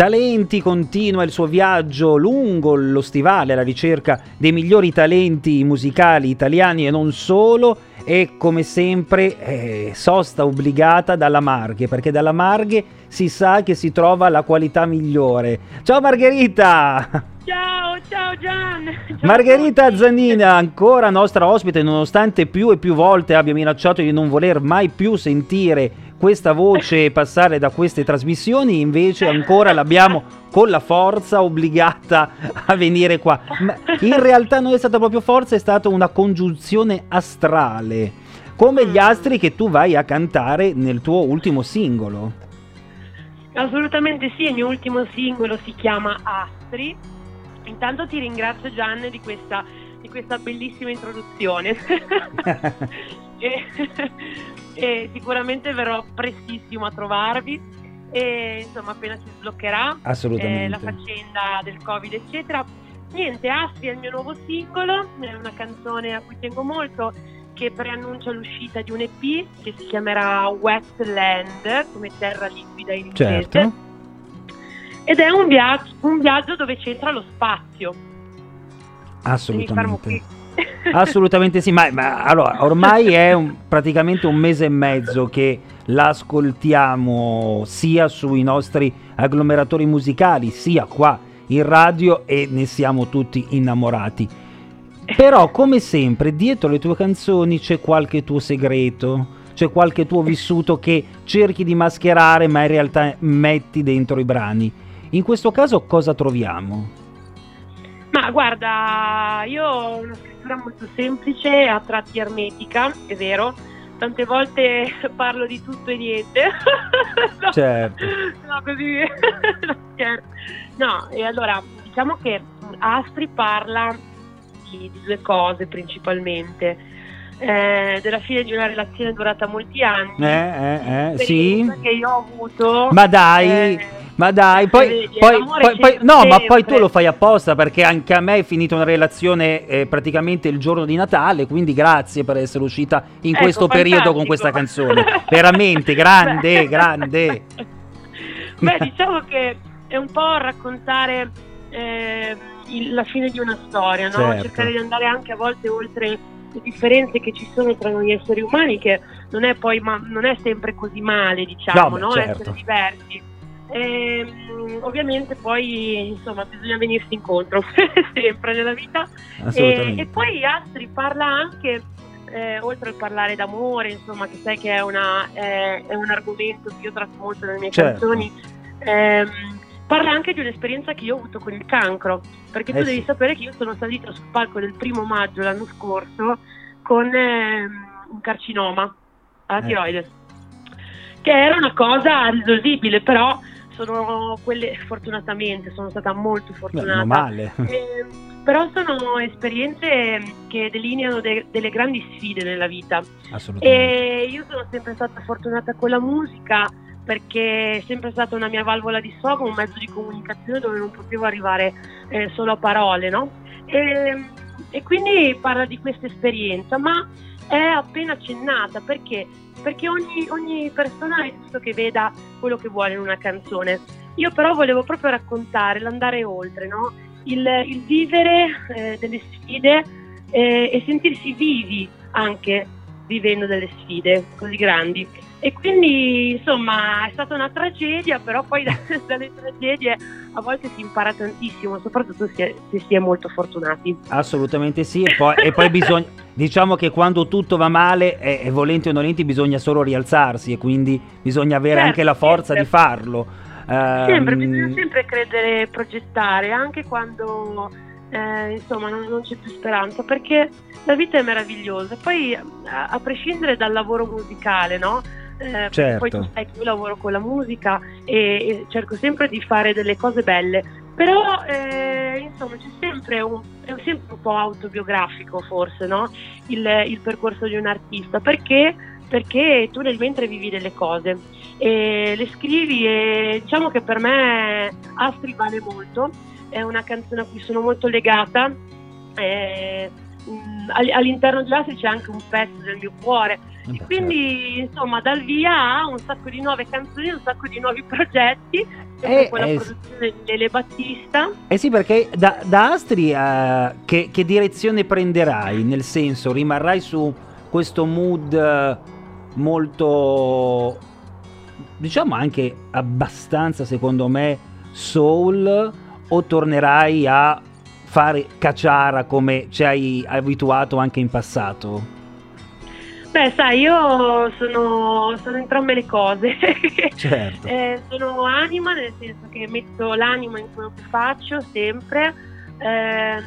talenti continua il suo viaggio lungo lo stivale alla ricerca dei migliori talenti musicali italiani e non solo e come sempre eh, sosta obbligata dalla Marghe perché dalla Marghe si sa che si trova la qualità migliore. Ciao Margherita! Ciao, ciao Gian! Ciao Margherita Zanina, ancora nostra ospite, nonostante più e più volte abbia minacciato di non voler mai più sentire questa voce passare da queste trasmissioni, invece ancora l'abbiamo con la forza obbligata a venire qua. Ma in realtà non è stata proprio forza, è stata una congiunzione astrale, come gli astri che tu vai a cantare nel tuo ultimo singolo. Assolutamente sì, il mio ultimo singolo si chiama Astri. Intanto ti ringrazio Gian di questa, di questa bellissima introduzione. e, e sicuramente verrò prestissimo a trovarvi. E insomma appena si sbloccherà eh, la faccenda del covid eccetera. Niente Astri è il mio nuovo singolo è una canzone a cui tengo molto che preannuncia l'uscita di un EP che si chiamerà Wetland come terra liquida in inglese. Certo. ed è un viaggio, un viaggio dove c'entra lo spazio. Assolutamente Assolutamente sì, ma, ma allora, ormai è un, praticamente un mese e mezzo che l'ascoltiamo sia sui nostri agglomeratori musicali, sia qua in radio e ne siamo tutti innamorati. Però, come sempre, dietro le tue canzoni c'è qualche tuo segreto, c'è qualche tuo vissuto che cerchi di mascherare, ma in realtà metti dentro i brani. In questo caso cosa troviamo? Ma guarda, io ho una scrittura molto semplice, a tratti ermetica, è vero. Tante volte parlo di tutto e niente. no, certo. No, così. no, scherzo. No, e allora diciamo che Astri parla di, di due cose principalmente. Eh, della fine di una relazione durata molti anni. Eh, eh, eh, sì. che io ho avuto. Ma dai. Eh, ma dai, poi, poi, poi, poi no, ma poi tu lo fai apposta perché anche a me è finita una relazione eh, praticamente il giorno di Natale, quindi grazie per essere uscita in ecco, questo fantastico. periodo con questa canzone. Veramente grande, grande. Beh, diciamo che è un po' raccontare eh, il, la fine di una storia, no? Certo. cercare di andare anche a volte oltre le differenze che ci sono tra noi esseri umani, che non è poi ma, non è sempre così male, diciamo, no, no? certo. essere diversi. E, ovviamente poi insomma bisogna venirsi incontro sempre nella vita e, e, poi Astri parla anche eh, oltre a parlare d'amore insomma che sai che è, una, eh, è un argomento che io tratto molto nelle mie certo. canzoni ehm, parla anche di un'esperienza che io ho avuto con il cancro perché tu eh devi sì. sapere che io sono salita sul palco del primo maggio l'anno scorso con ehm, un carcinoma alla Eh. tiroide che era una cosa risolvibile però sono quelle fortunatamente sono stata molto Beh, fortunata meno male. Eh, però sono esperienze che delineano de- delle grandi sfide nella vita Assolutamente. e io sono sempre stata fortunata con la musica perché è sempre stata una mia valvola di sfogo, un mezzo di comunicazione dove non potevo arrivare eh, solo a parole, no? E, e quindi parla di questa esperienza, ma è appena accennata perché? Perché ogni, ogni persona è giusto che veda quello che vuole in una canzone. Io però volevo proprio raccontare, l'andare oltre, no? il, il vivere eh, delle sfide eh, e sentirsi vivi anche vivendo delle sfide così grandi. E quindi insomma è stata una tragedia, però poi da- dalle tragedie a volte si impara tantissimo, soprattutto se, se si è molto fortunati. Assolutamente sì, e poi, e poi bisogna, diciamo che quando tutto va male, e, e volenti o nolenti, bisogna solo rialzarsi e quindi bisogna avere Certo, anche la forza sempre. di farlo. Sempre, Ehm, bisogna sempre credere e progettare, anche quando eh, insomma non, non c'è più speranza, perché la vita è meravigliosa. Poi a, a prescindere dal lavoro musicale, no? Eh, Certo. Poi tu sai che io lavoro con la musica e, e cerco sempre di fare delle cose belle, però eh, insomma c'è sempre un, è sempre un po' autobiografico forse, no? il, il percorso di un artista, perché? Perché tu nel mentre vivi delle cose. E le scrivi e diciamo che per me Astri vale molto, è una canzone a cui sono molto legata, e, mm, all- all'interno di Astri c'è anche un pezzo del mio cuore. Eh beh, quindi certo. insomma dal via ha un sacco di nuove canzoni, un sacco di nuovi progetti, e con la eh, produzione di Lele Battista. Eh sì, perché da, da Astri uh, che, che, direzione prenderai? Nel senso, rimarrai su questo mood uh, molto, diciamo anche abbastanza, secondo me, soul, o tornerai a fare cacciara come ci hai abituato anche in passato? Beh, sai, io sono, sono entrambe le cose. Certo. eh, sono anima, nel senso che metto l'anima in quello che faccio sempre. Eh,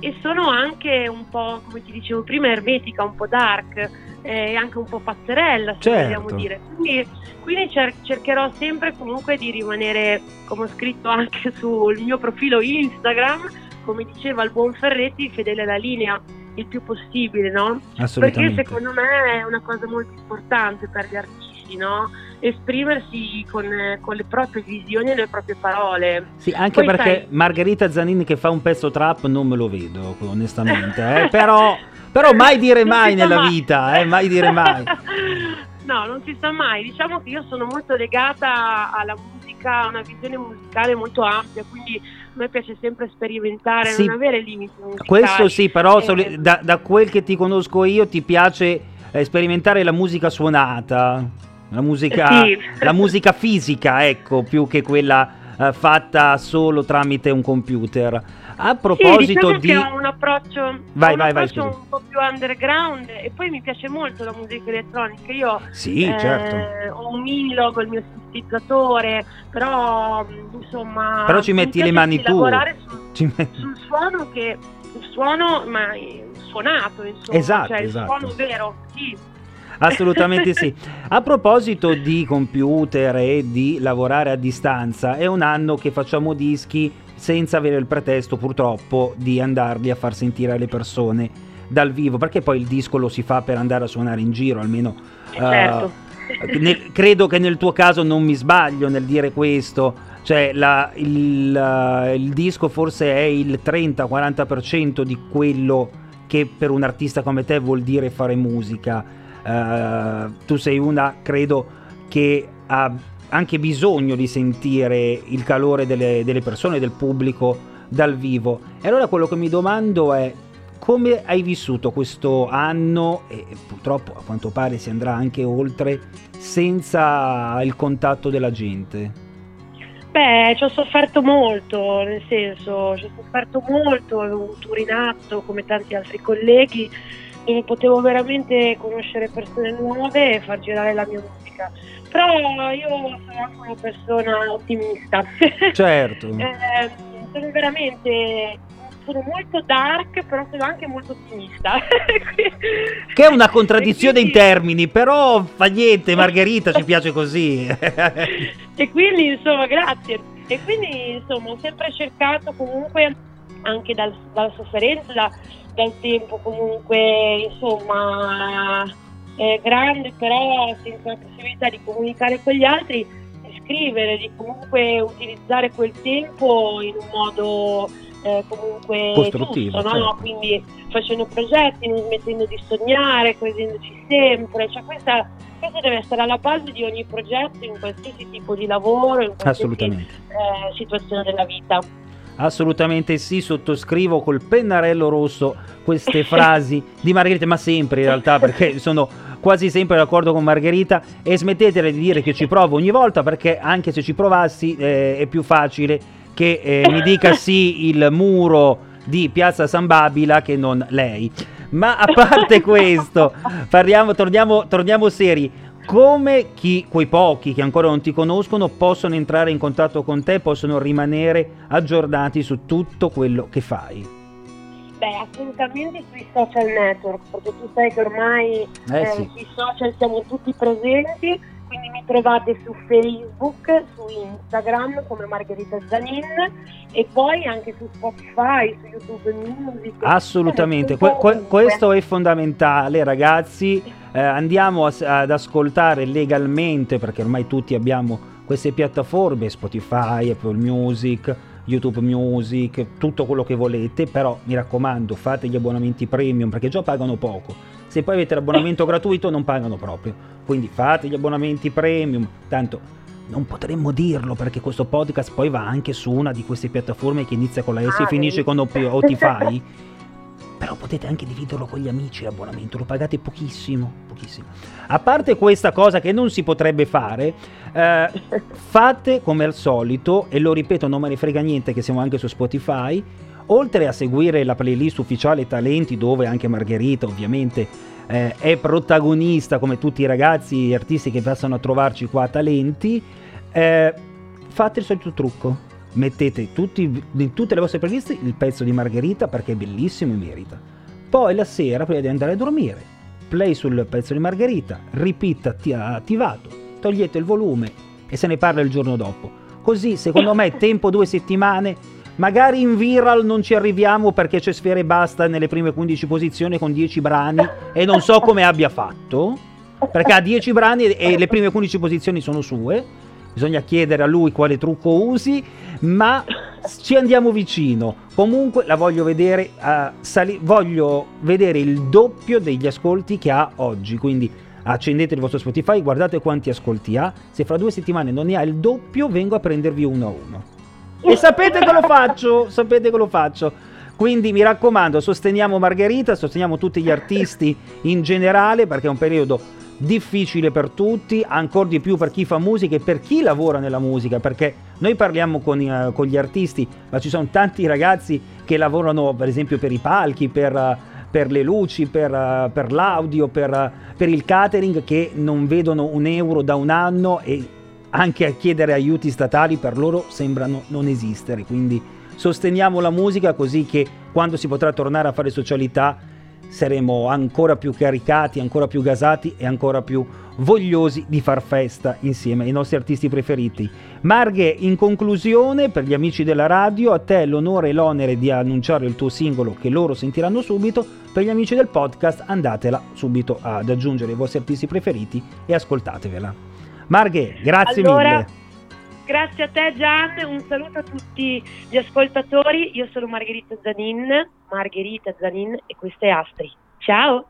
e sono anche un po', come ti dicevo prima, ermetica, un po' dark e eh, anche un po' pazzerella, se certo. vogliamo dire. Quindi, quindi cer- cercherò sempre comunque di rimanere, come ho scritto anche sul mio profilo Instagram, come diceva il buon Ferretti, fedele alla linea il più possibile, no? Perché secondo me è una cosa molto importante per gli artisti, no? Esprimersi con, con le proprie visioni e le proprie parole. Sì, anche Poi perché sai... Margherita Zanini che fa un pezzo trap non me lo vedo, onestamente, eh? però, però mai dire mai nella mai. vita, eh? mai dire mai. no, non si sa mai. Diciamo che io sono molto legata alla musica, a una visione musicale molto ampia, quindi a me piace sempre sperimentare, sì, non avere limiti musicali. Questo sì, però eh, da, da, quel che ti conosco io ti piace eh, sperimentare la musica suonata, la musica, sì. la musica fisica, ecco, più che quella eh, fatta solo tramite un computer. A proposito sì, diciamo di. Ho un approccio, vai, un, vai, approccio vai, un po' più underground e poi mi piace molto la musica elettronica. Io sì, eh, certo. ho un Milo con il mio sintetizzatore, però insomma. Però ci metti le mani tu. lavorare sul, met... sul suono che. Il suono, ma suonato, insomma. Esatto, cioè, esatto. il suono vero, sì. Assolutamente sì. A proposito di computer e di lavorare a distanza, è un anno che facciamo dischi senza avere il pretesto purtroppo di andarli a far sentire alle persone dal vivo, perché poi il disco lo si fa per andare a suonare in giro, almeno... Certo. Uh, nel, credo che nel tuo caso non mi sbaglio nel dire questo, cioè la, il, uh, il disco forse è il 30-40% di quello che per un artista come te vuol dire fare musica. Uh, tu sei una, credo, che ha anche bisogno di sentire il calore delle, delle persone, del pubblico dal vivo. E allora quello che mi domando è come hai vissuto questo anno e purtroppo a quanto pare si andrà anche oltre senza il contatto della gente? Beh, ci ho sofferto molto, nel senso, ci ho sofferto molto, avevo un tour in atto come tanti altri colleghi dove potevo veramente conoscere persone nuove e far girare la mia musica però io sono anche una persona ottimista. Certo. eh, sono veramente sono molto dark, però sono anche molto ottimista. che è una contraddizione quindi... in termini, però fa niente, Margherita ci piace così. e quindi, insomma, grazie. E quindi, insomma, ho sempre cercato comunque, anche dal, dalla sofferenza, da, dal tempo comunque, insomma eh, grande, però senza la possibilità di comunicare con gli altri, di scrivere, di comunque utilizzare quel tempo in un modo eh, comunque costruttivo, giusto, certo. no? quindi facendo progetti, non smettendo di sognare, credendoci sempre, cioè questa, questa, deve essere alla base di ogni progetto in qualsiasi tipo di lavoro, in qualsiasi eh, situazione della vita. Assolutamente sì, sottoscrivo col pennarello rosso queste frasi di Margherita, ma sempre in realtà perché sono quasi sempre d'accordo con Margherita e smettetela di dire che ci provo ogni volta perché anche se ci provassi eh, è più facile che eh, mi dica sì il muro di Piazza San Babila che non lei. Ma a parte questo, parliamo, torniamo, torniamo seri. Come chi, quei pochi che ancora non ti conoscono possono entrare in contatto con te, possono rimanere aggiornati su tutto quello che fai? Beh, assolutamente sui social network, perché tu sai che ormai eh, eh, sì. sui social siamo tutti presenti, quindi mi trovate su Facebook, su Instagram come Margherita Zanin e poi anche su Spotify, su YouTube Music. Assolutamente, que- que- questo è fondamentale ragazzi, eh, andiamo a- ad ascoltare legalmente perché ormai tutti abbiamo queste piattaforme, Spotify, Apple Music, YouTube Music, tutto quello che volete, però mi raccomando fate gli abbonamenti premium perché già pagano poco. Se poi avete l'abbonamento gratuito non pagano proprio. Quindi fate gli abbonamenti premium, tanto non potremmo dirlo perché questo podcast poi va anche su una di queste piattaforme che inizia con la S e ah, finisce con Otify. però potete anche dividerlo con gli amici l'abbonamento, lo pagate pochissimo, pochissimo. A parte questa cosa che non si potrebbe fare, eh, fate come al solito, e lo ripeto, non me ne frega niente che siamo anche su Spotify, oltre a seguire la playlist ufficiale Talenti, dove anche Margherita ovviamente eh, è protagonista come tutti i ragazzi e artisti che passano a trovarci qua a Talenti, eh, fate il solito trucco mettete tutti, in tutte le vostre playlist il pezzo di Margherita perché è bellissimo e merita. Poi la sera, prima di andare a dormire, play sul pezzo di Margherita, repeat attivato, togliete il volume e se ne parla il giorno dopo. Così, secondo me, tempo due settimane. Magari in viral non ci arriviamo perché c'è Sfere Basta nelle prime 15 posizioni con 10 brani e non so come abbia fatto, perché ha 10 brani e le prime 15 posizioni sono sue bisogna chiedere a lui quale trucco usi, ma ci andiamo vicino. Comunque la voglio vedere, uh, sali- voglio vedere il doppio degli ascolti che ha oggi, quindi accendete il vostro Spotify, guardate quanti ascolti ha, se fra due settimane non ne ha il doppio vengo a prendervi uno a uno. E sapete che lo faccio, sapete che lo faccio. Quindi mi raccomando, sosteniamo Margherita, sosteniamo tutti gli artisti in generale perché è un periodo difficile per tutti, ancora di più per chi fa musica e per chi lavora nella musica, perché noi parliamo con, uh, con gli artisti, ma ci sono tanti ragazzi che lavorano per esempio per i palchi, per, uh, per le luci, per, uh, per l'audio, per, per il catering, che non vedono un euro da un anno e anche a chiedere aiuti statali per loro sembrano non esistere. Quindi sosteniamo la musica così che quando si potrà tornare a fare socialità saremo ancora più caricati, ancora più gasati e ancora più vogliosi di far festa insieme ai nostri artisti preferiti. Marghe, in conclusione, per gli amici della radio, a te l'onore e l'onere di annunciare il tuo singolo che loro sentiranno subito. Per gli amici del podcast, andatela subito ad aggiungere i vostri artisti preferiti e ascoltatevela. Marghe, grazie allora... mille. Grazie a te Gian, un saluto a tutti gli ascoltatori, io sono Margherita Zanin, Margherita Zanin e questo è Astri. Ciao!